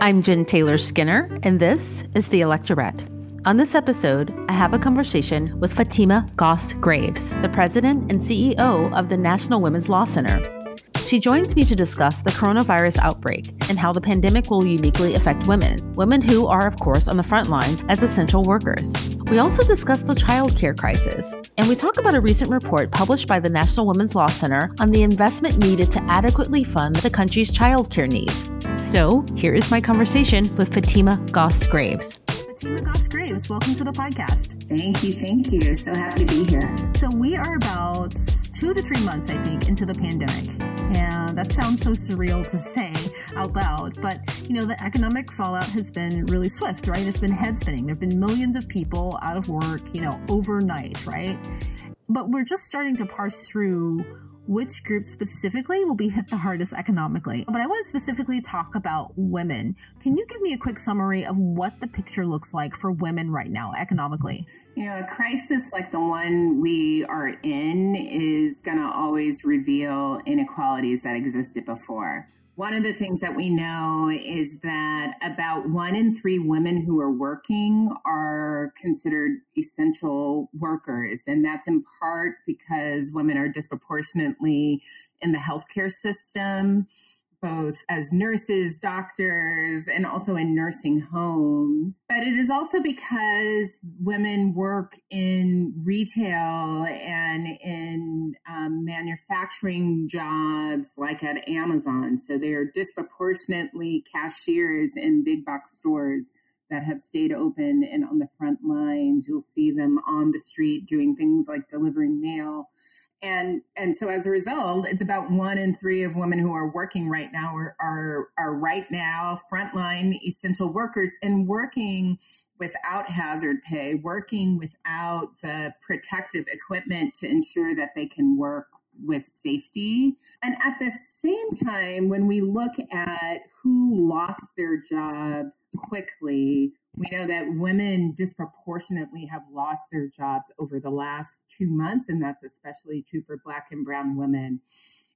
I'm Jen Taylor Skinner, and this is The Electorette. On this episode, I have a conversation with Fatima Goss Graves, the president and CEO of the National Women's Law Center. She joins me to discuss the coronavirus outbreak and how the pandemic will uniquely affect women, women who are, of course, on the front lines as essential workers. We also discuss the childcare crisis, and we talk about a recent report published by the National Women's Law Center on the investment needed to adequately fund the country's childcare needs. So, here is my conversation with Fatima Goss Graves. Fatima Goss Graves, welcome to the podcast. Thank you, thank you. So happy to be here. So, we are about two to three months, I think, into the pandemic. And that sounds so surreal to say out loud, but you know, the economic fallout has been really swift, right? It's been head spinning. There have been millions of people out of work, you know, overnight, right? But we're just starting to parse through which group specifically will be hit the hardest economically. But I want to specifically talk about women. Can you give me a quick summary of what the picture looks like for women right now economically? You know, a crisis like the one we are in is going to always reveal inequalities that existed before. One of the things that we know is that about one in three women who are working are considered essential workers. And that's in part because women are disproportionately in the healthcare system both as nurses, doctors, and also in nursing homes. But it is also because women work in retail and in um, manufacturing jobs like at Amazon. So they are disproportionately cashiers in big box stores that have stayed open and on the front lines. You'll see them on the street doing things like delivering mail and and so as a result it's about one in three of women who are working right now are are, are right now frontline essential workers and working without hazard pay working without the protective equipment to ensure that they can work with safety and at the same time when we look at who lost their jobs quickly we know that women disproportionately have lost their jobs over the last two months, and that's especially true for Black and Brown women.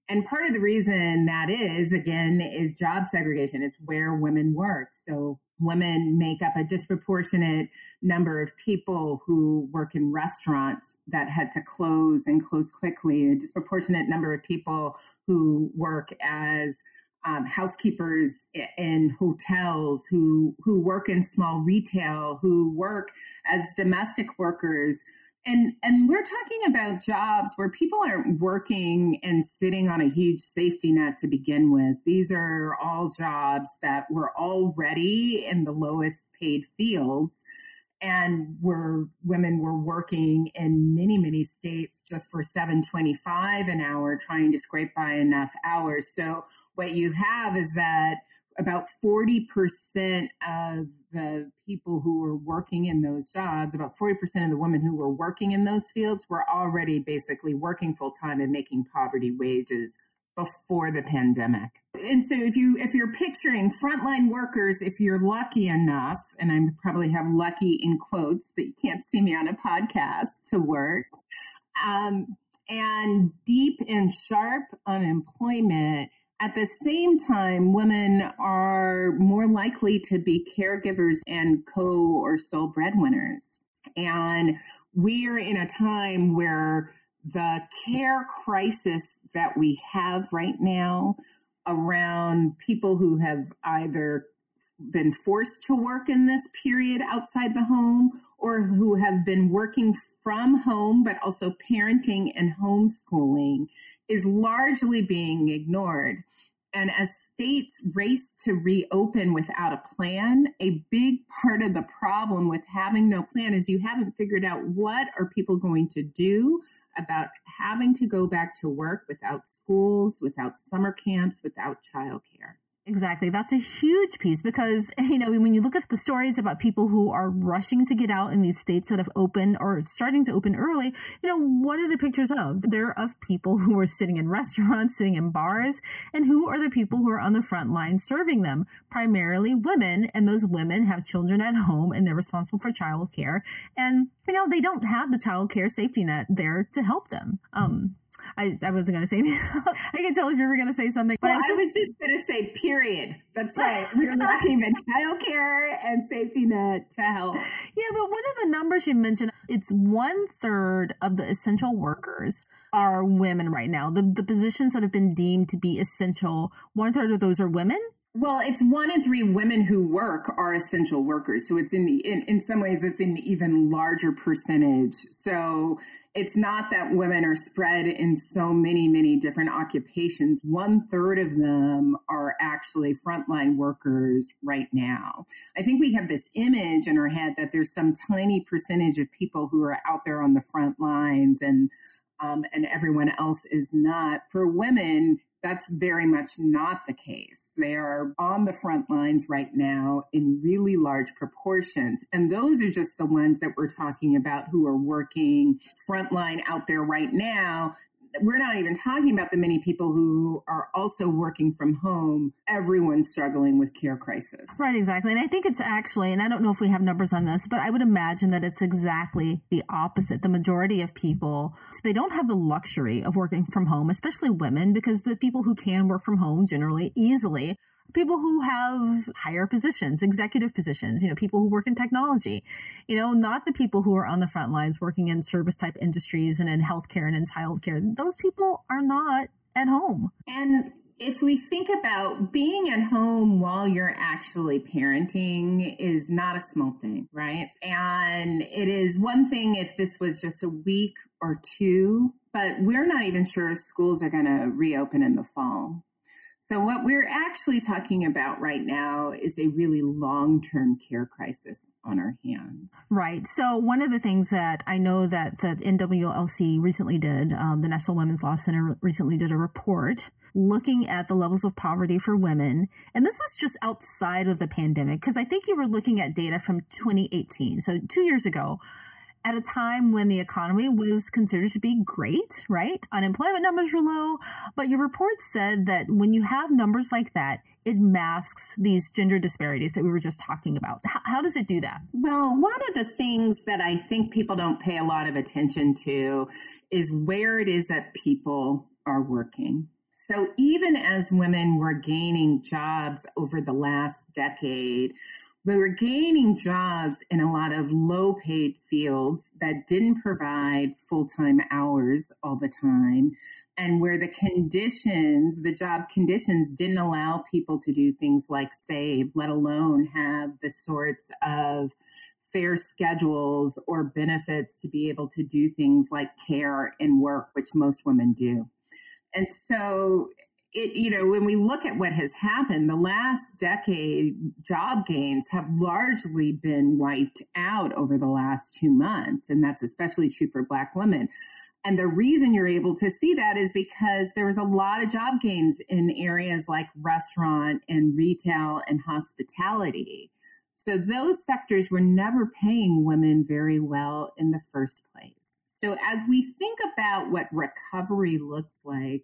And part of the reason that is, again, is job segregation. It's where women work. So women make up a disproportionate number of people who work in restaurants that had to close and close quickly, a disproportionate number of people who work as um, housekeepers in hotels who who work in small retail who work as domestic workers and and we're talking about jobs where people aren't working and sitting on a huge safety net to begin with. These are all jobs that were already in the lowest paid fields and where women were working in many many states just for 725 an hour trying to scrape by enough hours. So what you have is that about 40% of the people who were working in those jobs, about 40% of the women who were working in those fields were already basically working full time and making poverty wages before the pandemic. And so if you if you're picturing frontline workers, if you're lucky enough, and I probably have lucky in quotes, but you can't see me on a podcast to work, um, and deep and sharp unemployment, at the same time, women are more likely to be caregivers and co or sole breadwinners. And we are in a time where the care crisis that we have right now around people who have either been forced to work in this period outside the home or who have been working from home but also parenting and homeschooling is largely being ignored. And as states race to reopen without a plan, a big part of the problem with having no plan is you haven't figured out what are people going to do about having to go back to work without schools, without summer camps, without childcare. Exactly. That's a huge piece because, you know, when you look at the stories about people who are rushing to get out in these states that have opened or starting to open early, you know, what are the pictures of? They're of people who are sitting in restaurants, sitting in bars, and who are the people who are on the front line serving them? Primarily women, and those women have children at home and they're responsible for childcare. And, you know, they don't have the childcare safety net there to help them. Um, I, I wasn't going to say anything. I can tell if you were going to say something, but well, I was just, just going to say period. That's right. We are looking at childcare and safety net to help. Yeah, but one of the numbers you mentioned, it's one third of the essential workers are women right now. The the positions that have been deemed to be essential, one third of those are women. Well, it's one in three women who work are essential workers. So it's in the in, in some ways it's an even larger percentage. So it's not that women are spread in so many, many different occupations. One third of them are actually frontline workers right now. I think we have this image in our head that there's some tiny percentage of people who are out there on the front lines and um, and everyone else is not. For women, that's very much not the case. They are on the front lines right now in really large proportions. And those are just the ones that we're talking about who are working frontline out there right now, we're not even talking about the many people who are also working from home. Everyone's struggling with care crisis. Right, exactly. And I think it's actually, and I don't know if we have numbers on this, but I would imagine that it's exactly the opposite. The majority of people, so they don't have the luxury of working from home, especially women, because the people who can work from home generally easily people who have higher positions, executive positions, you know, people who work in technology, you know, not the people who are on the front lines working in service type industries and in healthcare and in childcare. Those people are not at home. And if we think about being at home while you're actually parenting is not a small thing, right? And it is one thing if this was just a week or two, but we're not even sure if schools are going to reopen in the fall. So, what we're actually talking about right now is a really long term care crisis on our hands. Right. So, one of the things that I know that, the NWLC recently did, um, the National Women's Law Center recently did a report looking at the levels of poverty for women. And this was just outside of the pandemic, because I think you were looking at data from 2018. So, two years ago at a time when the economy was considered to be great, right? Unemployment numbers were low, but your report said that when you have numbers like that, it masks these gender disparities that we were just talking about. How, how does it do that? Well, one of the things that I think people don't pay a lot of attention to is where it is that people are working. So even as women were gaining jobs over the last decade, we were gaining jobs in a lot of low paid fields that didn't provide full time hours all the time, and where the conditions, the job conditions, didn't allow people to do things like save, let alone have the sorts of fair schedules or benefits to be able to do things like care and work, which most women do. And so it, you know, when we look at what has happened, the last decade job gains have largely been wiped out over the last two months. And that's especially true for Black women. And the reason you're able to see that is because there was a lot of job gains in areas like restaurant and retail and hospitality. So those sectors were never paying women very well in the first place. So as we think about what recovery looks like,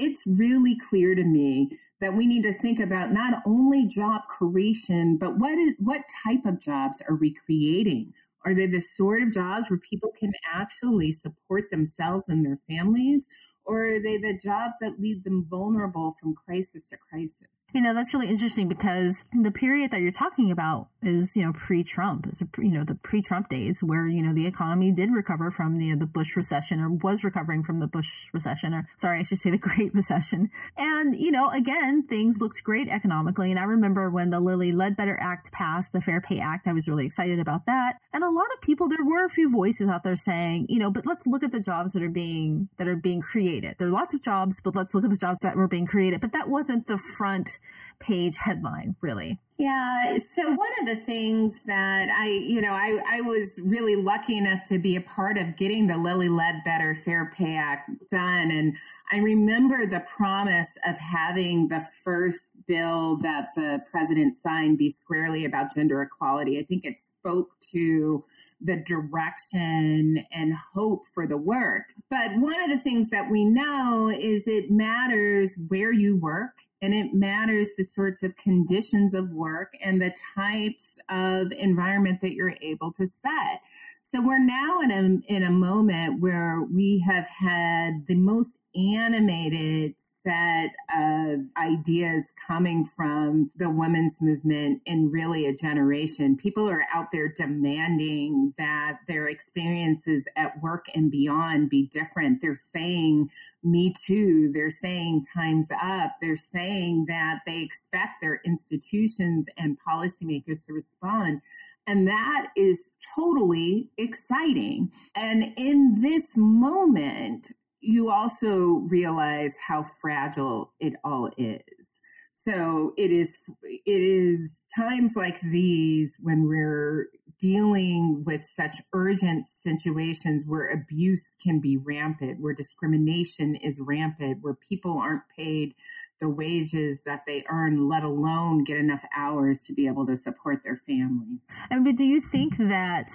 it's really clear to me that we need to think about not only job creation, but what is, what type of jobs are we creating? Are they the sort of jobs where people can actually support themselves and their families? Or are they the jobs that leave them vulnerable from crisis to crisis? You know, that's really interesting because the period that you're talking about is, you know, pre-Trump. It's, a, you know, the pre-Trump days where, you know, the economy did recover from the, the Bush recession or was recovering from the Bush recession or sorry, I should say the Great Recession. And, you know, again, things looked great economically. And I remember when the Lilly Ledbetter Act passed, the Fair Pay Act, I was really excited about that. And a lot of people, there were a few voices out there saying, you know, but let's look at the jobs that are being, that are being created. There are lots of jobs, but let's look at the jobs that were being created. But that wasn't the front page headline, really. Yeah. So one of the things that I, you know, I, I was really lucky enough to be a part of getting the Lilly Ledbetter Fair Pay Act done. And I remember the promise of having the first bill that the president signed be squarely about gender equality. I think it spoke to the direction and hope for the work. But one of the things that we know is it matters where you work and it matters the sorts of conditions of work and the types of environment that you're able to set. So we're now in a in a moment where we have had the most animated set of ideas coming from the women's movement in really a generation. People are out there demanding that their experiences at work and beyond be different. They're saying me too. They're saying time's up. They're saying that they expect their institutions and policymakers to respond. And that is totally exciting. And in this moment, you also realize how fragile it all is. So it is it is times like these when we're dealing with such urgent situations where abuse can be rampant, where discrimination is rampant, where people aren't paid the wages that they earn, let alone get enough hours to be able to support their families. And but do you think that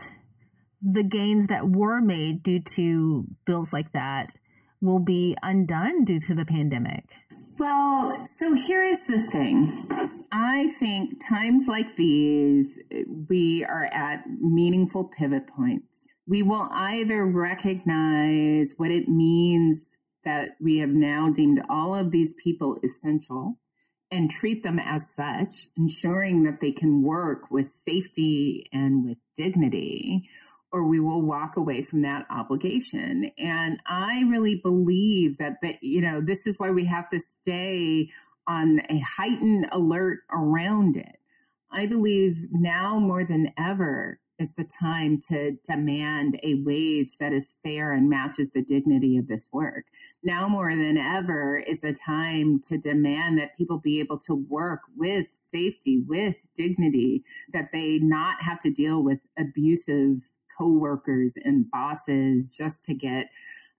the gains that were made due to bills like that will be undone due to the pandemic? Well, so here is the thing. I think times like these, we are at meaningful pivot points. We will either recognize what it means that we have now deemed all of these people essential and treat them as such, ensuring that they can work with safety and with dignity, or we will walk away from that obligation. And I really believe that, that you know, this is why we have to stay on a heightened alert around it. I believe now more than ever is the time to demand a wage that is fair and matches the dignity of this work. Now more than ever is the time to demand that people be able to work with safety, with dignity, that they not have to deal with abusive coworkers and bosses just to get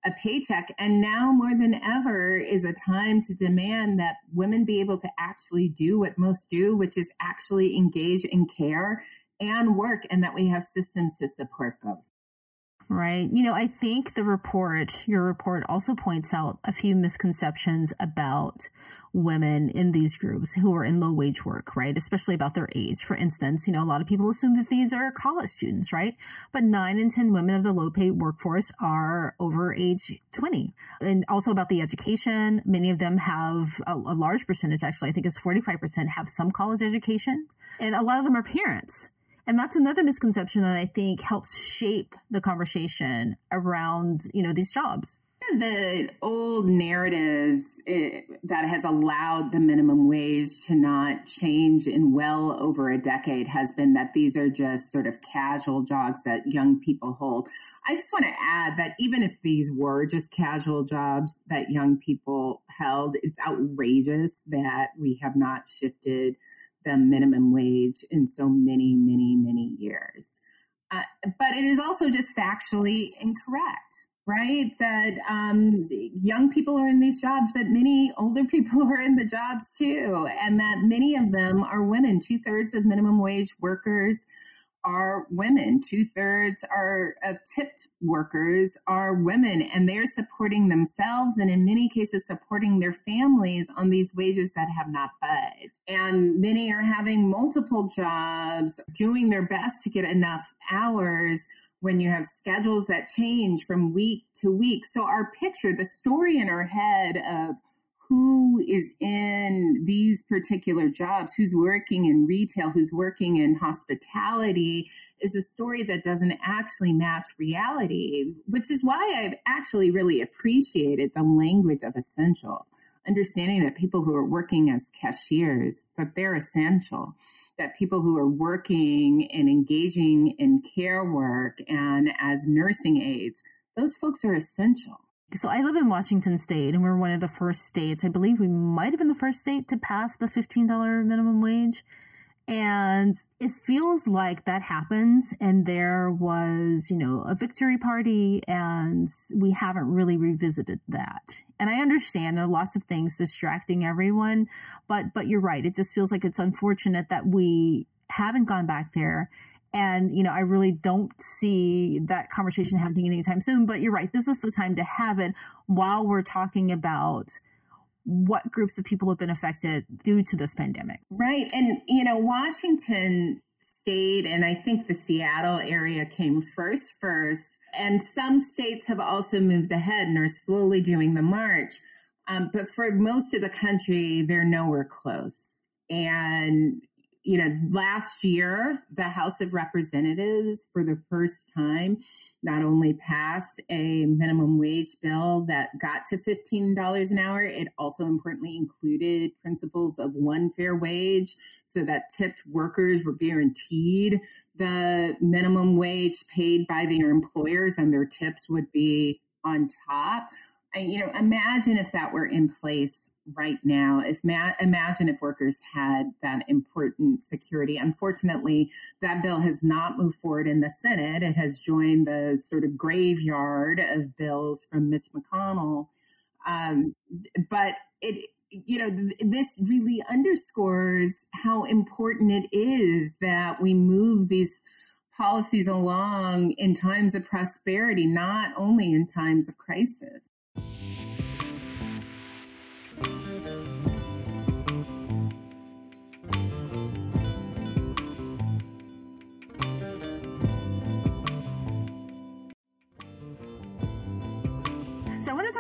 a paycheck. And now more than ever is a time to demand that women be able to actually do what most do, which is actually engage in care and work, and that we have systems to support both. Right. You know, I think the report, your report also points out a few misconceptions about women in these groups who are in low wage work, right? Especially about their age. For instance, you know, a lot of people assume that these are college students, right? But nine in 10 women of the low paid workforce are over age 20. And also about the education. Many of them have a, a large percentage, actually, I think it's 45% have some college education. And a lot of them are parents and that's another misconception that I think helps shape the conversation around, you know, these jobs. The old narratives it, eh, that has allowed the minimum wage to not change in well over a decade has been that these are just sort of casual jobs that young people hold. I just want to add that even if these were just casual jobs that young people held, it's outrageous that we have not shifted the minimum wage in so many, many, many years. Uh, but it is also just factually incorrect, right? That um, young people are in these jobs, but many older people are in the jobs too, and that many of them are women. Two thirds of minimum wage workers are women. Two thirds are of tipped workers are women, and they're supporting themselves and in many cases supporting their families on these wages that have not budged. And many are having multiple jobs, doing their best to get enough hours when you have schedules that change from week to week. So our picture, the story in our head of who is in these particular jobs, who's working in retail, who's working in hospitality, is a story that doesn't actually match reality, which is why I've actually really appreciated the language of essential, understanding that people who are working as cashiers, that they're essential that people who are working and engaging in care work and as nursing aides, those folks are essential. So I live in Washington State, and we're one of the first states. I believe we might have been the first state to pass the $15 minimum wage. And it feels like that happens, and there was, you know, a victory party, and we haven't really revisited that. And I understand there are lots of things distracting everyone, but but you're right. It just feels like it's unfortunate that we haven't gone back there and, you know, I really don't see that conversation happening anytime soon. But you're right. This is the time to have it while we're talking about what groups of people have been affected due to this pandemic. Right. And, you know, Washington state and I think the Seattle area came first first. And some states have also moved ahead and are slowly doing the march. Um, but for most of the country, they're nowhere close. And you know, last year, the House of Representatives, for the first time, not only passed a minimum wage bill that got to $15 an hour, it also importantly included principles of one fair wage so that tipped workers were guaranteed the minimum wage paid by their employers and their tips would be on top you know, imagine if that were in place right now. If ma- imagine if workers had that important security. Unfortunately, that bill has not moved forward in the Senate. It has joined the sort of graveyard of bills from Mitch McConnell. Um, but it, you know, th- this really underscores how important it is that we move these policies along in times of prosperity, not only in times of crisis. So I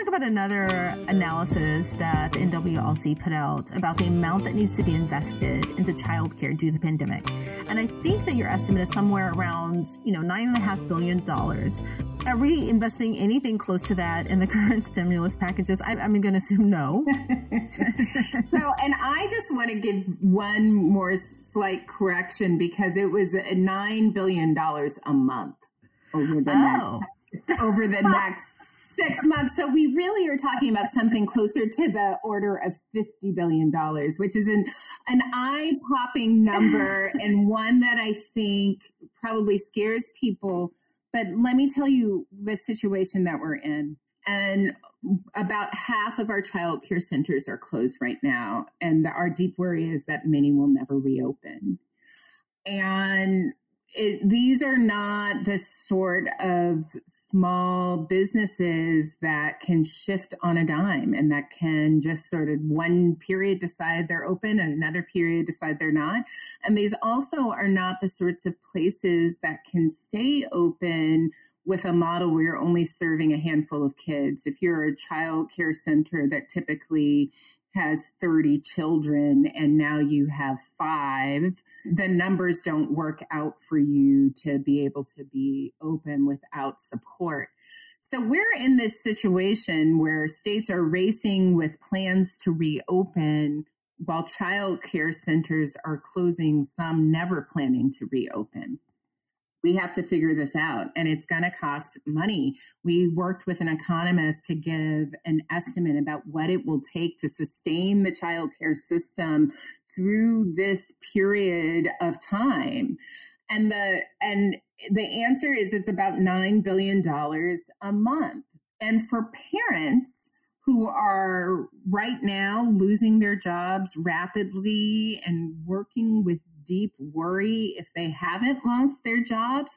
talk about another analysis that the NWLC put out about the amount that needs to be invested into childcare due to the pandemic. And I think that your estimate is somewhere around, you know, nine and a half billion dollars. Are we investing anything close to that in the current stimulus packages? I, am going to assume no. so, and I just want to give one more slight correction because it was $9 billion a month over the oh. next, over the next six months. So we really are talking about something closer to the order of $50 billion, which is an, an eye popping number and one that I think probably scares people. But let me tell you the situation that we're in. And about half of our child care centers are closed right now. And our deep worry is that many will never reopen. And it, these are not the sort of small businesses that can shift on a dime and that can just sort of one period decide they're open and another period decide they're not. And these also are not the sorts of places that can stay open with a model where you're only serving a handful of kids. If you're a child care center that typically has 30 children and now you have five, the numbers don't work out for you to be able to be open without support. So we're in this situation where states are racing with plans to reopen while child care centers are closing, some never planning to reopen we have to figure this out and it's going to cost money. We worked with an economist to give an estimate about what it will take to sustain the childcare system through this period of time. And the and the answer is it's about 9 billion dollars a month. And for parents who are right now losing their jobs rapidly and working with deep worry if they haven't lost their jobs.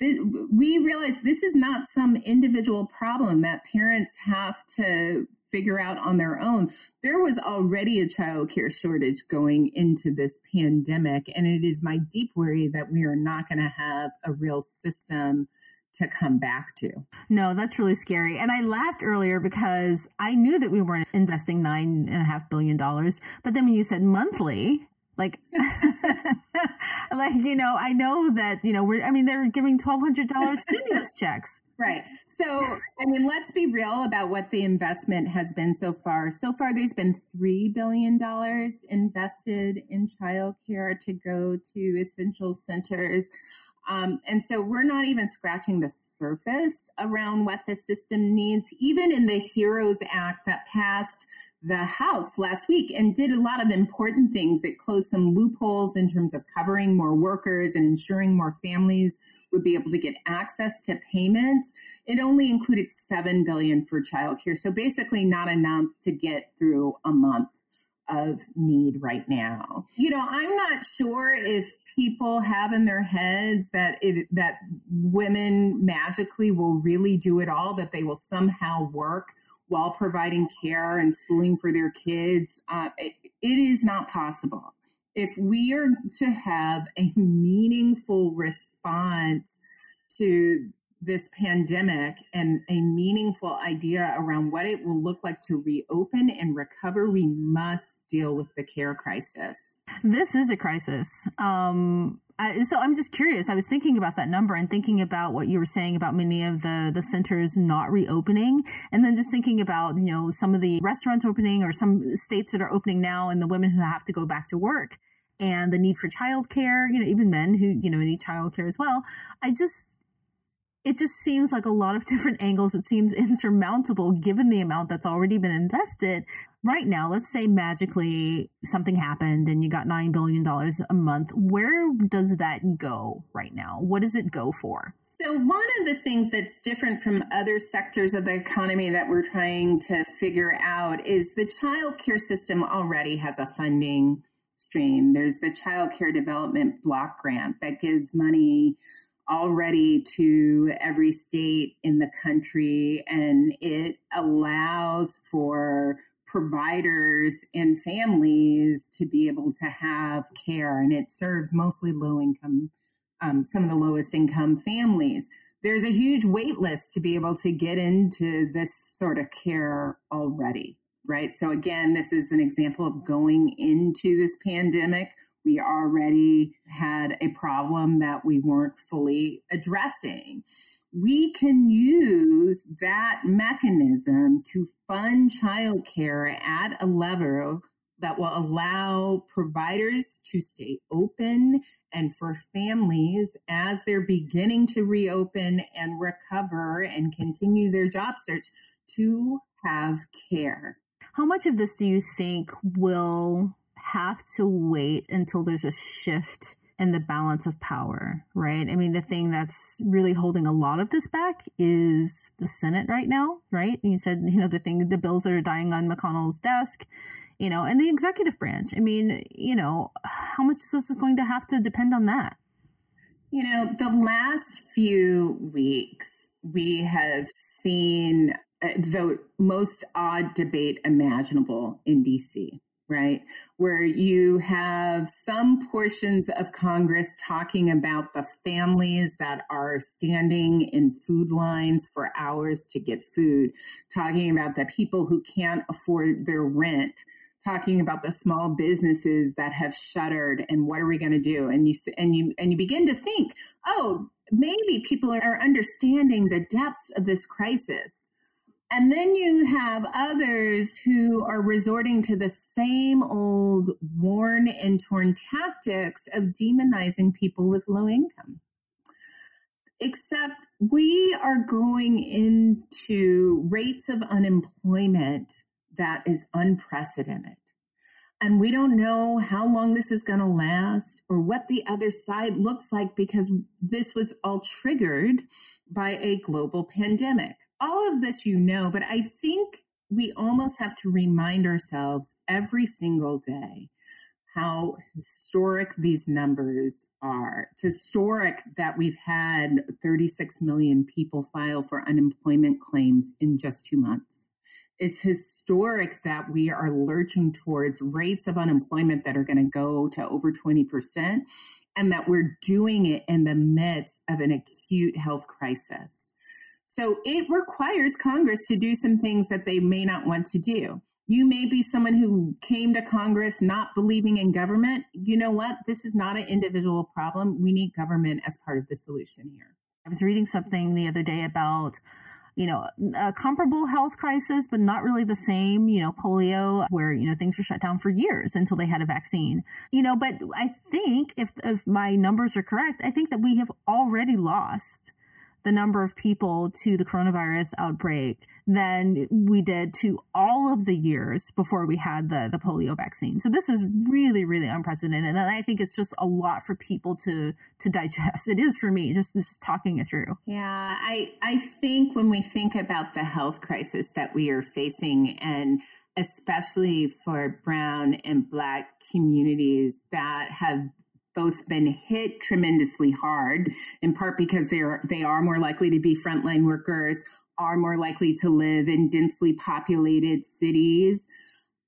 We realize this is not some individual problem that parents have to figure out on their own. There was already a child care shortage going into this pandemic, and it is my deep worry that we are not going to have a real system to come back to. No, that's really scary. And I laughed earlier because I knew that we weren't investing nine and a half billion dollars. But then when you said monthly, like, like, you know, I know that, you know, we're, I mean, they're giving $1,200 stimulus checks. Right. So, I mean, let's be real about what the investment has been so far. So far, there's been $3 billion invested in childcare to go to essential centers. Um, and so we're not even scratching the surface around what the system needs. Even in the HEROES Act that passed the House last week and did a lot of important things. It closed some loopholes in terms of covering more workers and ensuring more families would be able to get access to payments. It only included seven billion for childcare, so basically not enough to get through a month of need right now. You know, I'm not sure if people have in their heads that it that women magically will really do it all, that they will somehow work while providing care and schooling for their kids. Uh, it, it is not possible. If we are to have a meaningful response to this pandemic and a meaningful idea around what it will look like to reopen and recover, we must deal with the care crisis. This is a crisis. Um, I, so I'm just curious. I was thinking about that number and thinking about what you were saying about many of the the centers not reopening, and then just thinking about you know some of the restaurants opening or some states that are opening now, and the women who have to go back to work, and the need for childcare. You know, even men who you know need childcare as well. I just it just seems like a lot of different angles. It seems insurmountable given the amount that's already been invested. Right now, let's say magically something happened and you got $9 billion a month. Where does that go right now? What does it go for? So, one of the things that's different from other sectors of the economy that we're trying to figure out is the child care system already has a funding stream. There's the Child Care Development Block Grant that gives money already to every state in the country, and it allows for providers and families to be able to have care, and it serves mostly low income, um, some of the lowest income families. There's a huge wait list to be able to get into this sort of care already, right? So, again, this is an example of going into this pandemic we already had a problem that we weren't fully addressing. We can use that mechanism to fund childcare at a level that will allow providers to stay open and for families as they're beginning to reopen and recover and continue their job search to have care. How much of this do you think will have to wait until there's a shift in the balance of power, right? I mean, the thing that's really holding a lot of this back is the Senate right now, right? You said, you know, the thing, the bills are dying on McConnell's desk, you know, and the executive branch. I mean, you know, how much this is going to have to depend on that? You know, the last few weeks, we have seen uh, the most odd debate imaginable in DC right? Where you have some portions of Congress talking about the families that are standing in food lines for hours to get food, talking about the people who can't afford their rent, talking about the small businesses that have shuttered and what are we going to do? And you and you and you begin to think, "Oh, maybe people are understanding the depths of this crisis." And then you have others who are resorting to the same old worn and torn tactics of demonizing people with low income. Except we are going into rates of unemployment that is unprecedented. And we don't know how long this is going to last or what the other side looks like because this was all triggered by a global pandemic all of this you know, but I think we almost have to remind ourselves every single day how historic these numbers are. It's historic that we've had 36 million people file for unemployment claims in just two months. It's historic that we are lurching towards rates of unemployment that are going to go to over 20% and that we're doing it in the midst of an acute health crisis. So it requires Congress to do some things that they may not want to do. You may be someone who came to Congress not believing in government. You know what? This is not an individual problem. We need government as part of the solution here. I was reading something the other day about you know, a comparable health crisis, but not really the same, you know, polio, where, you know, things were shut down for years until they had a vaccine, you know, but I think if, if my numbers are correct, I think that we have already lost the number of people to the coronavirus outbreak than we did to all of the years before we had the, the polio vaccine. So this is really, really unprecedented. And I think it's just a lot for people to, to digest. It is for me, just, just talking it through. Yeah. I, I think when we think about the health crisis that we are facing and especially for Brown and Black communities that have both been hit tremendously hard, in part because they are they are more likely to be frontline workers, are more likely to live in densely populated cities,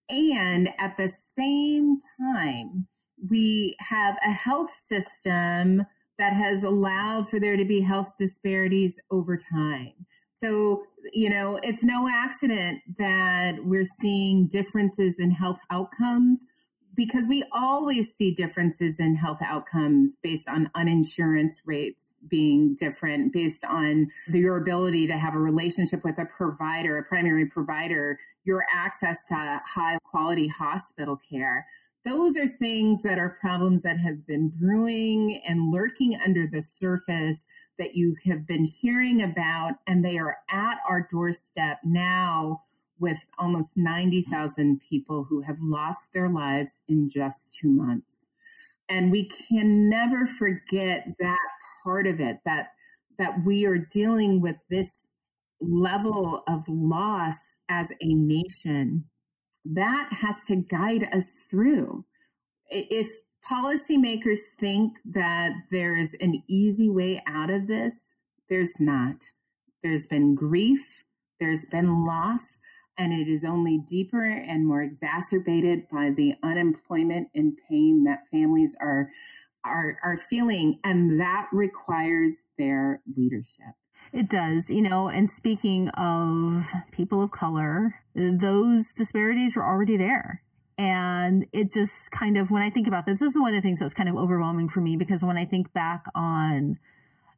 and at the same time, we have a health system that has allowed for there to be health disparities over time. So, you know, it's no accident that we're seeing differences in health outcomes because we always see differences in health outcomes based on uninsurance rates being different, based on your ability to have a relationship with a provider, a primary provider, your access to high quality hospital care. Those are things that are problems that have been brewing and lurking under the surface that you have been hearing about, and they are at our doorstep now with almost 90,000 people who have lost their lives in just two months. And we can never forget that part of it, that, that we are dealing with this level of loss as a nation that has to guide us through. If policymakers think that there is an easy way out of this, there's not. There's been grief, there's been loss, and it is only deeper and more exacerbated by the unemployment and pain that families are are are feeling and that requires their leadership. It does, you know, and speaking of people of color, those disparities were already there. And it just kind of, when I think about this, this is one of the things that's kind of overwhelming for me because when I think back on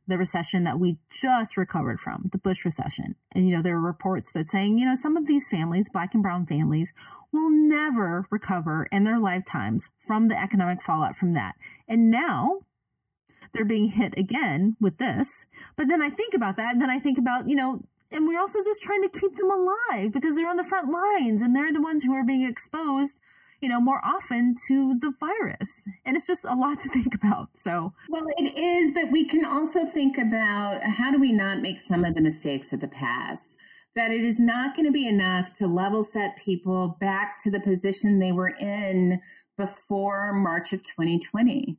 the recession that we just recovered from, the Bush recession, and, you know, there are reports that saying, you know, some of these families, black and brown families, will never recover in their lifetimes from the economic fallout from that. And now, they're being hit again with this. But then I think about that and then I think about, you know, and we're also just trying to keep them alive because they're on the front lines and they're the ones who are being exposed you know, more often to the virus. And it's just a lot to think about. So, well, it is, but we can also think about how do we not make some of the mistakes of the past? That it is not going to be enough to level set people back to the position they were in before March of 2020.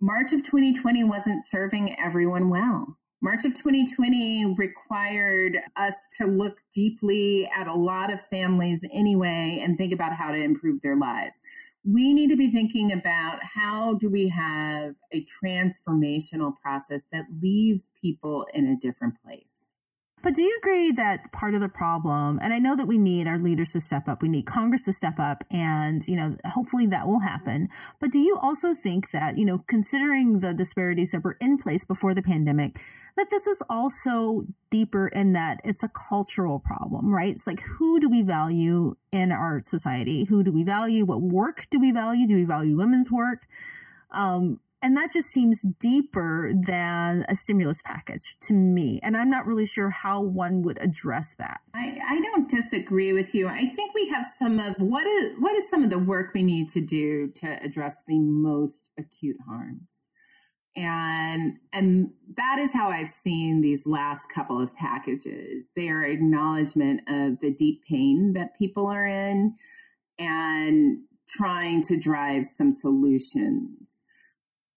March of 2020 wasn't serving everyone well. March of 2020 required us to look deeply at a lot of families anyway and think about how to improve their lives. We need to be thinking about how do we have a transformational process that leaves people in a different place. But do you agree that part of the problem, and I know that we need our leaders to step up, we need Congress to step up, and, you know, hopefully that will happen. But do you also think that, you know, considering the disparities that were in place before the pandemic, that this is also deeper in that it's a cultural problem, right? It's like, who do we value in our society? Who do we value? What work do we value? Do we value women's work? Um, and that just seems deeper than a stimulus package to me. And I'm not really sure how one would address that. I, I don't disagree with you. I think we have some of what is what is some of the work we need to do to address the most acute harms. And and that is how I've seen these last couple of packages. They are acknowledgement of the deep pain that people are in and trying to drive some solutions.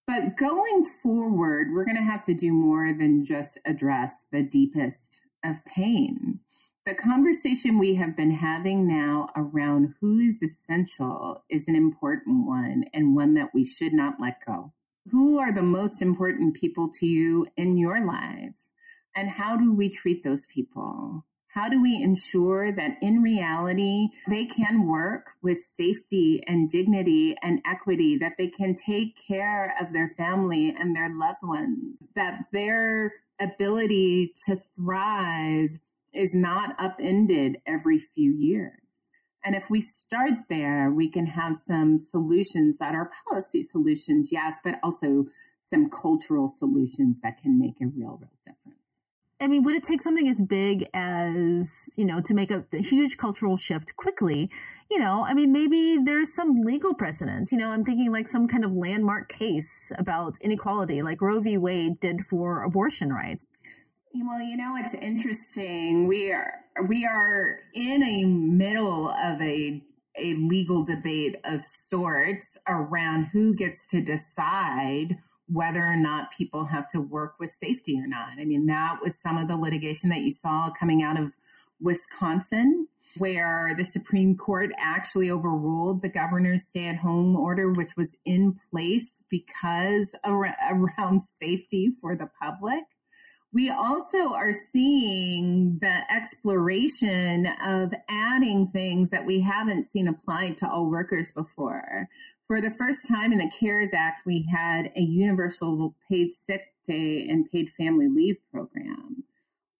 But going forward, we're going to have to do more than just address the deepest of pain. The conversation we have been having now around who is essential is an important one and one that we should not let go. Who are the most important people to you in your life? And how do we treat those people? How do we ensure that in reality they can work with safety and dignity and equity, that they can take care of their family and their loved ones, that their ability to thrive is not upended every few years? And if we start there, we can have some solutions that are policy solutions, yes, but also some cultural solutions that can make a real, real difference. I mean, would it take something as big as, you know, to make a, a, huge cultural shift quickly? You know, I mean, maybe there's some legal precedents. You know, I'm thinking like some kind of landmark case about inequality, like Roe v. Wade did for abortion rights. Well, you know, it's interesting. We are we are in a middle of a a legal debate of sorts around who gets to decide whether or not people have to work with safety or not. I mean, that was some of the litigation that you saw coming out of Wisconsin, where the Supreme Court actually overruled the governor's stay at home order, which was in place because around safety for the public we also are seeing the exploration of adding things that we haven't seen applied to all workers before. For the first time in the CARES Act, we had a universal paid sick day and paid family leave program.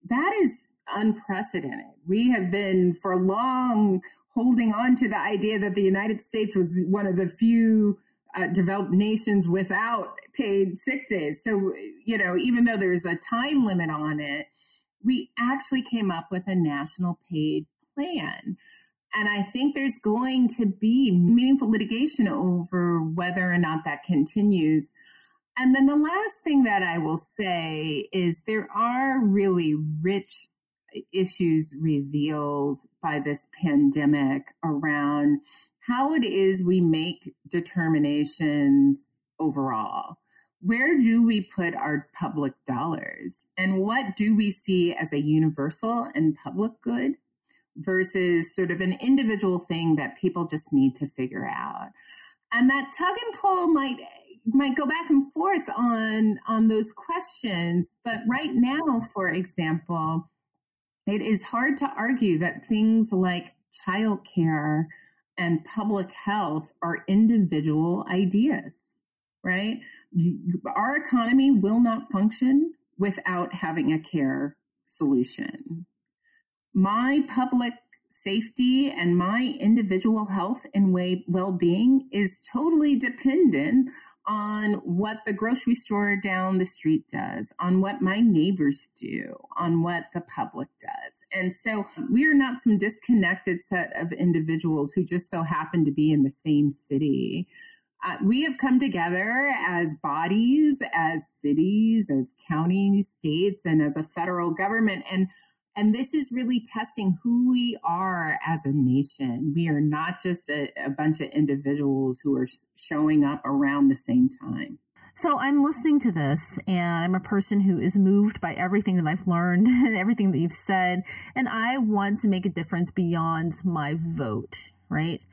That is unprecedented. We have been for long holding on to the idea that the United States was one of the few uh, developed nations without paid sick days. So, you know, even though there's a time limit on it, we actually came up with a national paid plan. And I think there's going to be meaningful litigation over whether or not that continues. And then the last thing that I will say is there are really rich issues revealed by this pandemic around how it is we make determinations overall. Where do we put our public dollars? And what do we see as a universal and public good versus sort of an individual thing that people just need to figure out? And that tug and pull might might go back and forth on on those questions but right now for example it is hard to argue that things like childcare and public health are individual ideas, right? Our economy will not function without having a care solution. My public safety and my individual health and well being is totally dependent on what the grocery store down the street does, on what my neighbors do, on what the public does. And so we are not some disconnected set of individuals who just so happen to be in the same city. Uh, we have come together as bodies, as cities, as counties, states, and as a federal government. And and this is really testing who we are as a nation. We are not just a, a bunch of individuals who are showing up around the same time. So I'm listening to this and I'm a person who is moved by everything that I've learned and everything that you've said. And I want to make a difference beyond my vote, right?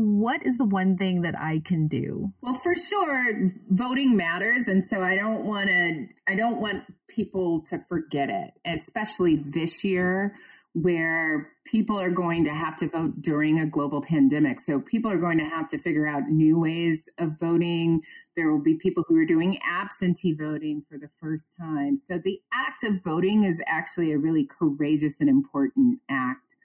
What is the one thing that I can do? Well, for sure, voting matters. And so I don't want to, I don't want people to forget it, especially this year where people are going to have to vote during a global pandemic. So people are going to have to figure out new ways of voting. There will be people who are doing absentee voting for the first time. So the act of voting is actually a really courageous and important act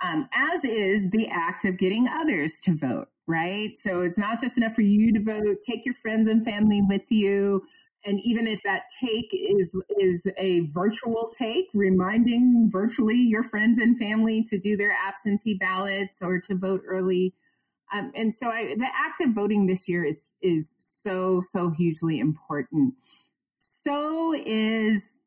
um, as is the act of getting others to vote, right? So it's not just enough for you to vote, take your friends and family with you. And even if that take is is a virtual take, reminding virtually your friends and family to do their absentee ballots or to vote early. Um, and so I, the act of voting this year is is so so hugely important. So is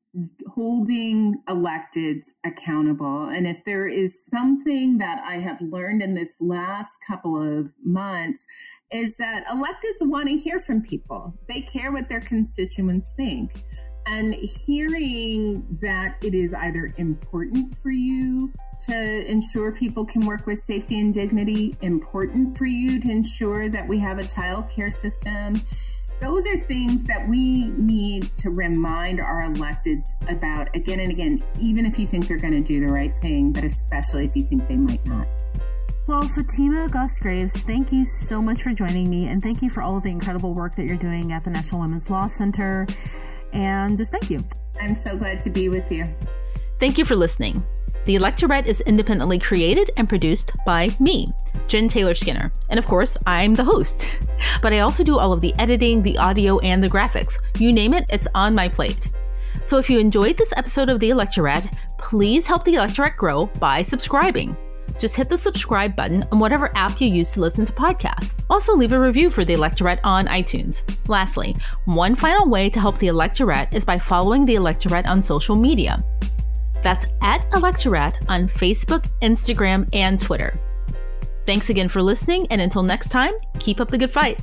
holding electeds accountable. And if there is something that I have learned in this last couple of months, is that electeds want to hear from people. They care what their constituents think. And hearing that it is either important for you to ensure people can work with safety and dignity, important for you to ensure that we have a child care system, those are things that we need to remind our electeds about again and again, even if you think they're going to do the right thing, but especially if you think they might not. Well, Fatima Goss Graves, thank you so much for joining me, and thank you for all of the incredible work that you're doing at the National Women's Law Center. And just thank you. I'm so glad to be with you. Thank you for listening. The Electorette is independently created and produced by me, Jen Taylor Skinner. And of course, I'm the host. But I also do all of the editing, the audio, and the graphics. You name it, it's on my plate. So if you enjoyed this episode of The Electorette, please help The Electorette grow by subscribing. Just hit the subscribe button on whatever app you use to listen to podcasts. Also, leave a review for the Electorette on iTunes. Lastly, one final way to help the Electorette is by following the Electorette on social media. That's at Electorette on Facebook, Instagram, and Twitter. Thanks again for listening, and until next time, keep up the good fight.